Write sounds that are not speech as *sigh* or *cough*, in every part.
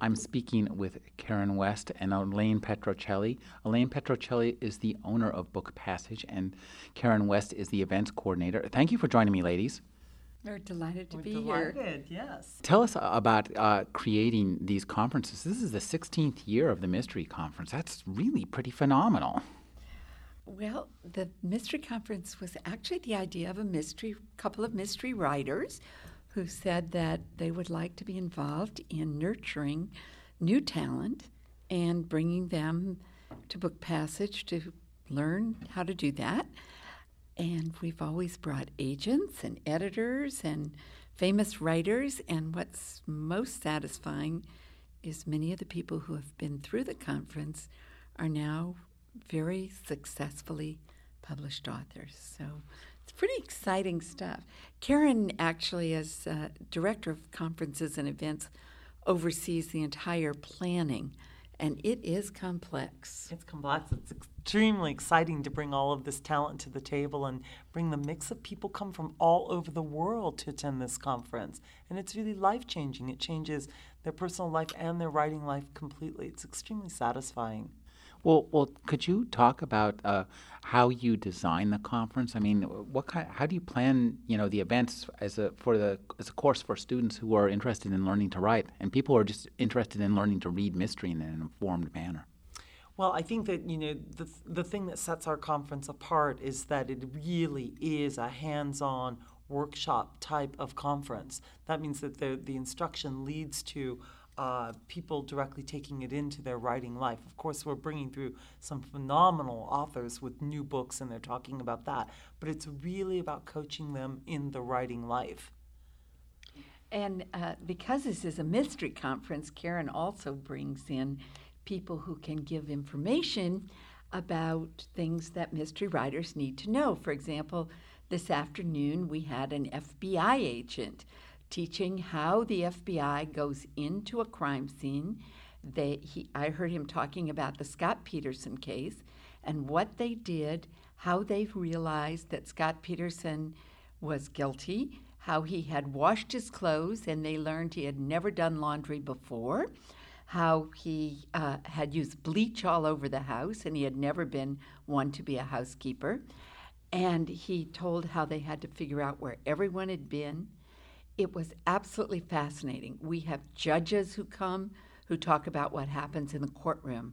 I'm speaking with Karen West and Elaine Petrocelli. Elaine Petrocelli is the owner of Book Passage, and Karen West is the events coordinator. Thank you for joining me, ladies. We're delighted to We're be delighted, yes. Tell us about uh, creating these conferences. This is the 16th year of the Mystery Conference. That's really pretty phenomenal. Well, the mystery conference was actually the idea of a mystery couple of mystery writers who said that they would like to be involved in nurturing new talent and bringing them to Book Passage to learn how to do that. And we've always brought agents and editors and famous writers. And what's most satisfying is many of the people who have been through the conference are now very successfully published authors. So it's pretty exciting stuff. Karen, actually, as uh, director of conferences and events, oversees the entire planning, and it is complex. It's complex. It's extremely exciting to bring all of this talent to the table and bring the mix of people come from all over the world to attend this conference. And it's really life changing. It changes their personal life and their writing life completely. It's extremely satisfying. Well, well, could you talk about uh, how you design the conference? I mean, what kind? How do you plan? You know, the events as a for the as a course for students who are interested in learning to write and people who are just interested in learning to read mystery in an informed manner. Well, I think that you know the the thing that sets our conference apart is that it really is a hands-on workshop type of conference. That means that the the instruction leads to uh, people directly taking it into their writing life. Of course, we're bringing through some phenomenal authors with new books, and they're talking about that. But it's really about coaching them in the writing life. And uh, because this is a mystery conference, Karen also brings in people who can give information about things that mystery writers need to know. For example, this afternoon we had an FBI agent teaching how the FBI goes into a crime scene. They, he, I heard him talking about the Scott Peterson case and what they did, how they realized that Scott Peterson was guilty, how he had washed his clothes and they learned he had never done laundry before, how he uh, had used bleach all over the house and he had never been one to be a housekeeper. And he told how they had to figure out where everyone had been. It was absolutely fascinating. We have judges who come who talk about what happens in the courtroom,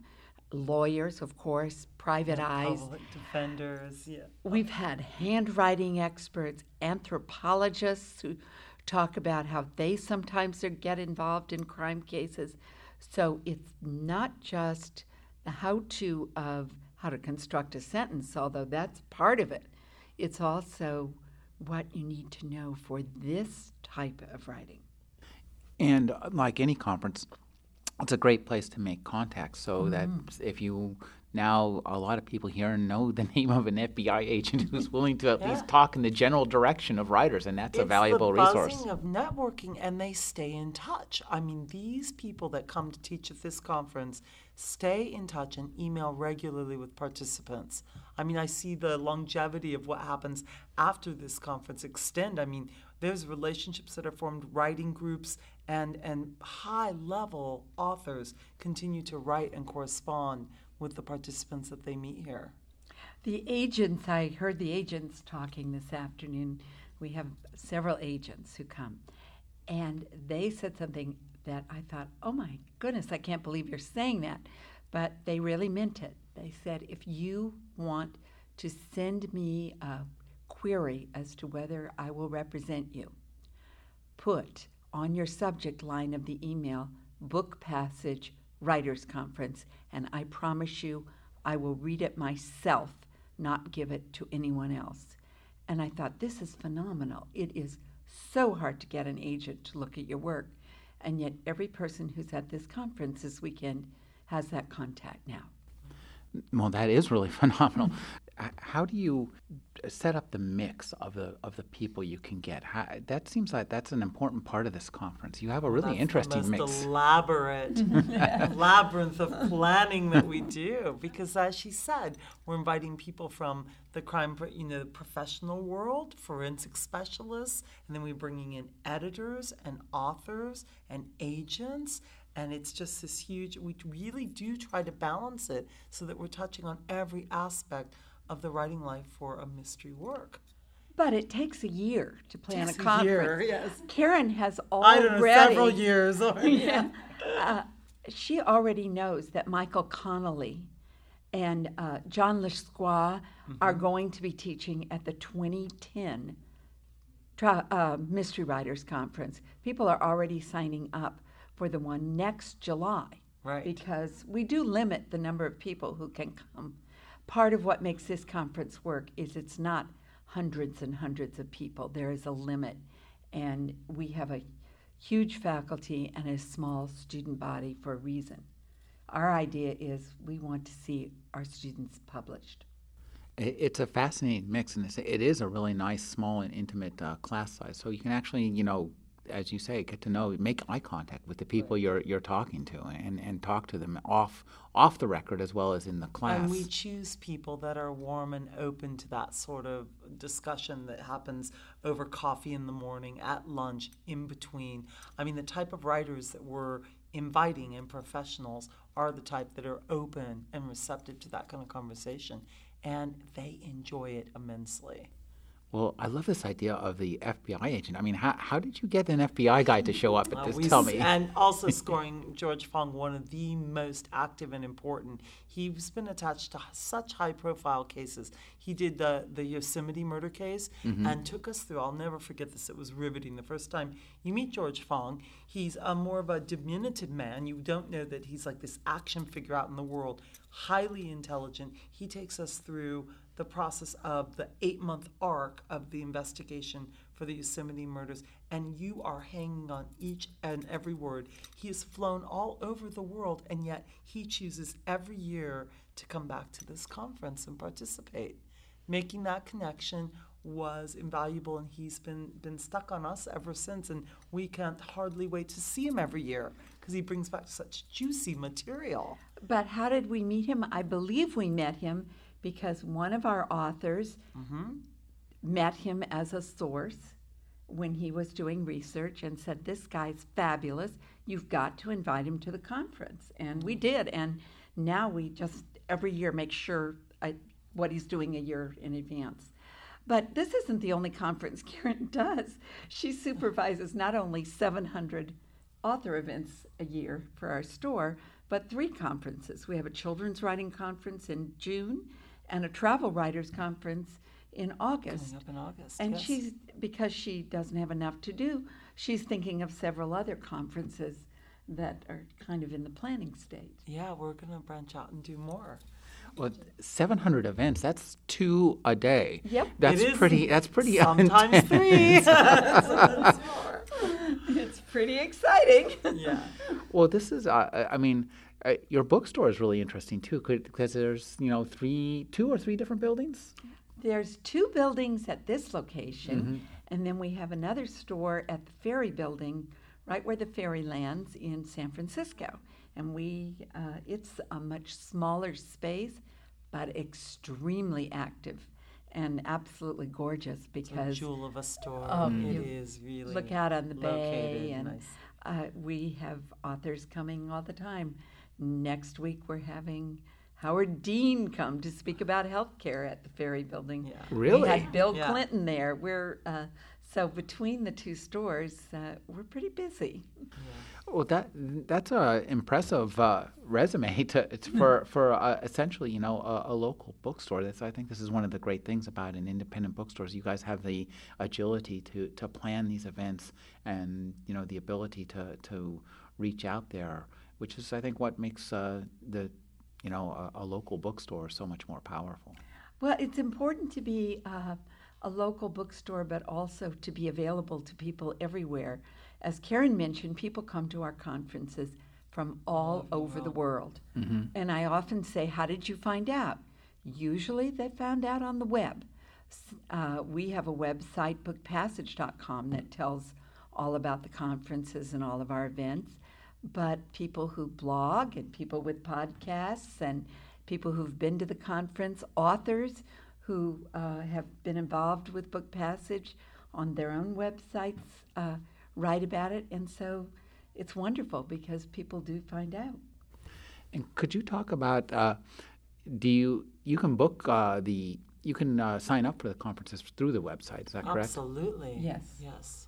lawyers, of course, private eyes. Public defenders, yeah. We've had handwriting experts, anthropologists who talk about how they sometimes get involved in crime cases. So it's not just the how to of how to construct a sentence, although that's part of it. It's also what you need to know for this type of writing. And uh, like any conference, it's a great place to make contacts. So that if you now a lot of people here know the *laughs* name of an FBI agent who's *laughs* willing to at Yeah. least talk in the general direction of writers, and that's a it's valuable the resource. buzzing of networking, and they stay in touch. I mean, these people that come to teach at this conference stay in touch and email regularly with participants. I mean, I see the longevity of what happens after this conference extend. I mean, there's relationships that are formed, writing groups, and and high level authors continue to write and correspond with the participants that they meet here. The agents, I heard the agents talking this afternoon. We have several agents who come, and they said something that I thought, oh my goodness, I can't believe you're saying that. But they really meant it. They said, if you want to send me a query as to whether I will represent you, put on your subject line of the email book passage writers conference and i promise you i will read it myself not give it to anyone else. And i thought this is phenomenal. It is so hard to get an agent to look at your work. And yet every person who's at this conference this weekend has that contact now Well, that is really *laughs* phenomenal. Mm-hmm. How do you set up the mix of the of the people you can get? How, that seems like that's an important part of this conference. You have a really That's interesting the most mix. elaborate *laughs* *laughs* labyrinth of planning that we do. Because as she said, we're inviting people from the crime, you know, professional world, forensic specialists, and then we're bringing in editors and authors and agents. And it's just this huge. We really do try to balance it so that we're touching on every aspect of the writing life for a mystery work. But it takes a year to plan Takes a a conference. year, yes. Karen has already. I don't know, several years. *laughs* Or, yeah. Uh, she already knows that Michael Connolly and uh, John Lescroart are going to be teaching at the 2010 tri- uh, Mystery Writers Conference. People are already signing up for the one next July. Right. Because we do limit the number of people who can come. Part of what makes this conference work is it's not hundreds and hundreds of people. There is a limit. And we have a huge faculty and a small student body for a reason. Our idea is we want to see our students published. It's a fascinating mix, and it is a really nice, small, and intimate uh, class size. So you can actually, you know, as you say, get to know, make eye contact with the people you're you're talking to, and, and talk to them off off the record as well as in the class. And we choose people that are warm and open to that sort of discussion that happens over coffee in the morning, at lunch, in between. I mean, the type of writers that we're inviting and professionals are the type that are open and receptive to that kind of conversation. And they enjoy it immensely. Well, I love this idea of the FBI agent. I mean, how, how did you get an FBI guy to show up at *laughs* Uh, this? we Tell me. And also *laughs* scoring George Fong, one of the most active and important. He's been attached to such high profile cases. He did the, the Yosemite murder case and took us through. I'll never forget this. It was riveting. The first time you meet George Fong, he's a more of a diminutive man. You don't know that he's like this action figure out in the world, highly intelligent. He takes us through the process of the eight month arc of the investigation for the Yosemite murders, and you are hanging on each and every word. He has flown all over the world, and yet he chooses every year to come back to this conference and participate. Making that connection was invaluable, and he's been, been stuck on us ever since, and we can't hardly wait to see him every year because he brings back such juicy material. But how did we meet him? I believe we met him because one of our authors mm-hmm. met him as a source when he was doing research and said, This guy's fabulous. You've got to invite him to the conference. And we did. And now we just every year make sure I, what he's doing a year in advance. But this isn't the only conference *laughs* Karen does. She supervises not only 700 author events a year for our store, but three conferences. We have a children's writing conference in June and a travel writers conference in August. Coming up in August. And yes. she's because she doesn't have enough to do, she's thinking of several other conferences that are kind of in the planning stage. Yeah, we're going to branch out and do more. well, 700 events. That's two a day. Yep. That's It is pretty. That's pretty. Sometimes *laughs* intense. three. *laughs* it's pretty exciting. yeah. *laughs* Well, this is. Uh, I mean, uh, your bookstore is really interesting too, because there's you know three, two or three different buildings. There's two buildings at this location, and then we have another store at the ferry building, right where the ferry lands in San Francisco. And we, uh, it's a much smaller space, but extremely active and absolutely gorgeous It's a because jewel of a store. Um, It you is really look out on the bay and nice. uh, we have authors coming all the time. Next week we're having Howard Dean come to speak about healthcare at the Ferry Building. Yeah. Really? We had Bill Yeah. Clinton there. We're uh, so between the two stores, uh, we're pretty busy. Well, that that's a impressive uh, resume *laughs* to it's for for uh, essentially you know a, a local bookstore. That's I think this is one of the great things about an independent bookstore. Is you guys have the agility to to plan these events and you know the ability to to reach out there, which is I think what makes uh, the you know a, a local bookstore so much more powerful. Well, it's important to be uh, a local bookstore, but also to be available to people everywhere. As Karen mentioned, people come to our conferences from all over the world. And I often say, How did you find out? Usually they found out on the web. Uh, we have a website, bookpassage.com, that tells all about the conferences and all of our events. But people who blog and people with podcasts and people who've been to the conference, authors who uh, have been involved with Book Passage on their own websites uh, write about it. And so it's wonderful because people do find out. And could you talk about? Uh, do you you can book uh, the you can uh, sign up for the conferences through the website? Is that correct? Absolutely. Yes. Yes.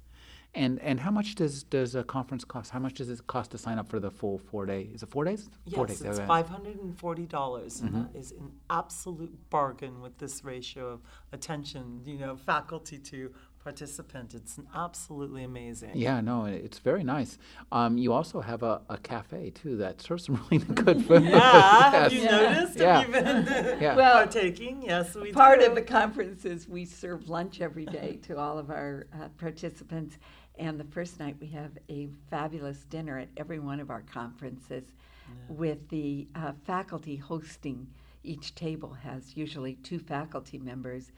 And and how much does does a conference cost? How much does it cost to sign up for the full four day? Is it four days? four Yes, days. it's five hundred and forty dollars, and that is an absolute bargain with this ratio of attention, you know, faculty to participant. It's an absolutely amazing. Yeah, no, it's very nice. Um, you also have a, a cafe too that serves some really *laughs* good food. Yeah, have you Yes. noticed? Yeah. Have you been *laughs* Yeah. Well, partaking? Yes, we Part do. of the conference is we serve lunch every day to all of our uh, participants. And the first night we have a fabulous dinner at every one of our conferences with the uh, faculty hosting. Each table has usually two faculty members.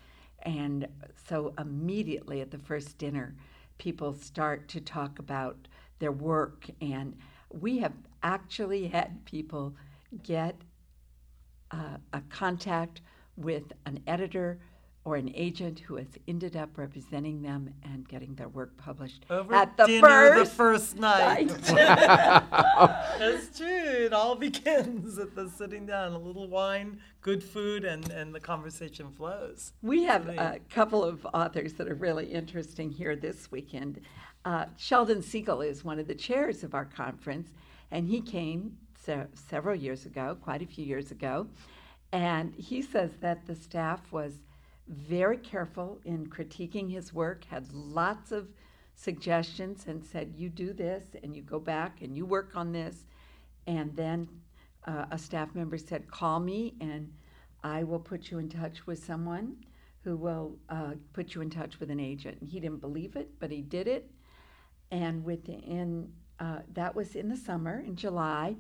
And so immediately at the first dinner, people start to talk about their work. And we have actually had people get uh, a contact with an editor or an agent who has ended up representing them and getting their work published Over at the dinner first the first *laughs* night. night. *laughs* That's true. It all *laughs* begins at the sitting down, a little wine, good food, and, and the conversation flows. We have a couple of authors that are really interesting here this weekend. Uh, Sheldon Siegel is one of the chairs of our conference, and he came se- several years ago, quite a few years ago, and he says that the staff was very careful in critiquing his work, had lots of suggestions, and said, You do this, and you go back and you work on this. And then uh, a staff member said, Call me, and I will put you in touch with someone who will uh, put you in touch with an agent. And he didn't believe it, but he did it. And within, uh, that was in the summer, in July.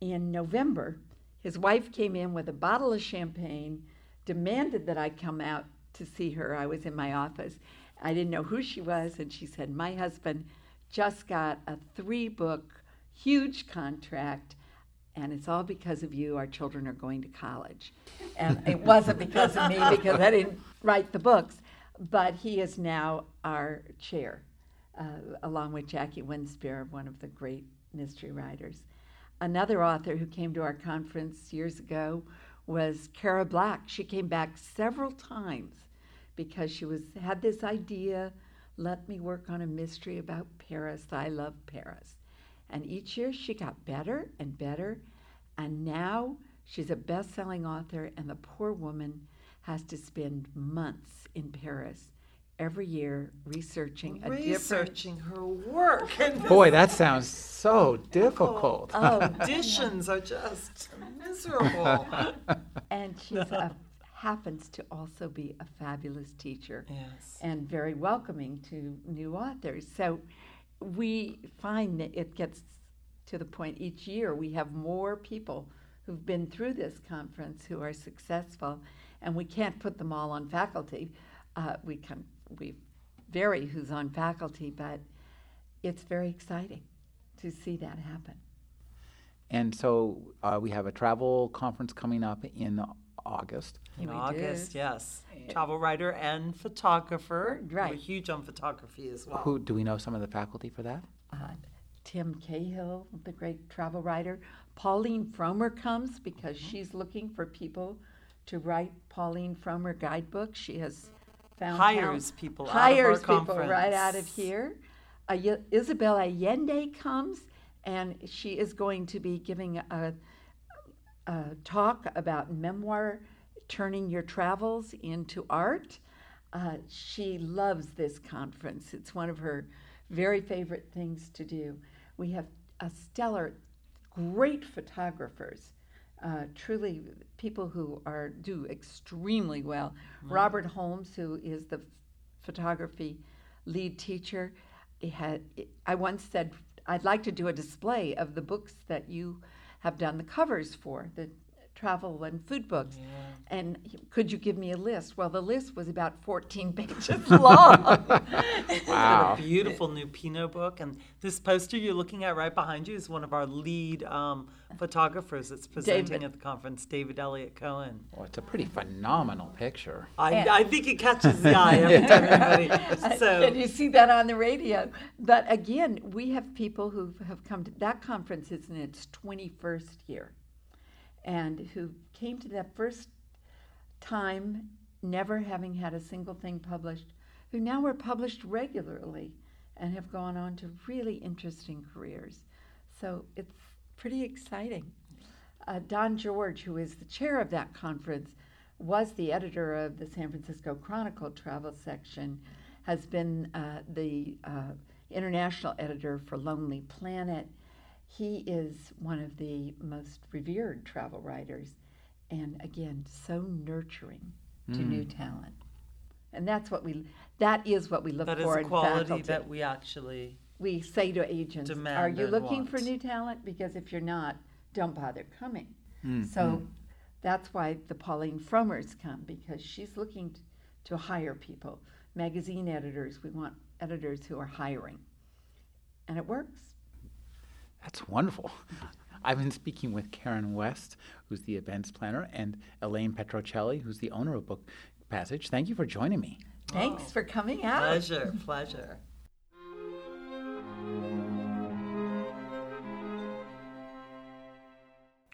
In November, his wife came in with a bottle of champagne, demanded that I come out to see her. I was in my office. I didn't know who she was, and she said, My husband just got a three book, huge contract, and it's all because of you. Our children are going to college. And it wasn't because of me, because I didn't write the books, but he is now our chair, uh, along with Jackie Winspear, one of the great mystery writers. Another author who came to our conference years ago was Cara Black. She came back several times because she was had this idea, let me work on a mystery about Paris. I love Paris. And each year she got better and better, and now she's a best-selling author and the poor woman has to spend months in Paris every year researching a different Researching her work. Boy, that sounds so difficult. Oh, auditions *laughs* are just miserable. *laughs* and she's a, *laughs* happens to also be a fabulous teacher yes. and very welcoming to new authors. So we find that it gets to the point each year we have more people who've been through this conference who are successful, and we can't put them all on faculty. Uh, we can we vary who's on faculty, but it's very exciting to see that happen. And so uh, we have a travel conference coming up in August. In We August, do. yes. Travel writer and photographer. Right. We're huge on photography as well. Who do we know some of the faculty for that? uh, Tim Cahill, the great travel writer. Pauline Frommer comes because she's looking for people to write Pauline Frommer guidebooks. She has found Hires talent- people out of our hires people right out of here. Uh, Ye- Isabel Allende comes, and she is going to be giving a, a talk about memoir, turning your travels into art. Uh, she loves this conference. It's one of her very favorite things to do. We have a stellar, great photographers, uh, truly people who are do extremely well. Robert Holmes, who is the photography lead teacher, he had, I once said I'd like to do a display of the books that you have done the covers for, the travel and food books. And could you give me a list? Well, the list was about 14 *laughs* pages long. *laughs* Wow. A beautiful new Pinot book, and this poster you're looking at right behind you is one of our lead um, photographers that's presenting David. at the conference, David Elliott Cohen. Well, it's a pretty phenomenal picture. I, And- I think it catches the *laughs* eye every time everybody. and you see that on the radio. But again, we have people who have come to that conference is in its 21st year and who came to that first time never having had a single thing published, who now are published regularly and have gone on to really interesting careers. So it's pretty exciting. Uh, Don George, who is the chair of that conference, was the editor of the San Francisco Chronicle travel section, has been uh, the uh, international editor for Lonely Planet. He is one of the most revered travel writers, and again, so nurturing to new talent. And that's what we, that is what we look that is for a in quality faculty that we actually. we say to agents, Demand "Are you looking for new talent? Because if you're not, don't bother coming." Mm, So that's why the Pauline Frommers come because she's looking t- to hire people. Magazine editors, we want editors who are hiring, and it works. That's wonderful. I've been speaking with Karen West, who's the events planner, and Elaine Petrocelli, who's the owner of Book Passage. Thank you for joining me. Thanks Oh, for coming out. Pleasure, pleasure.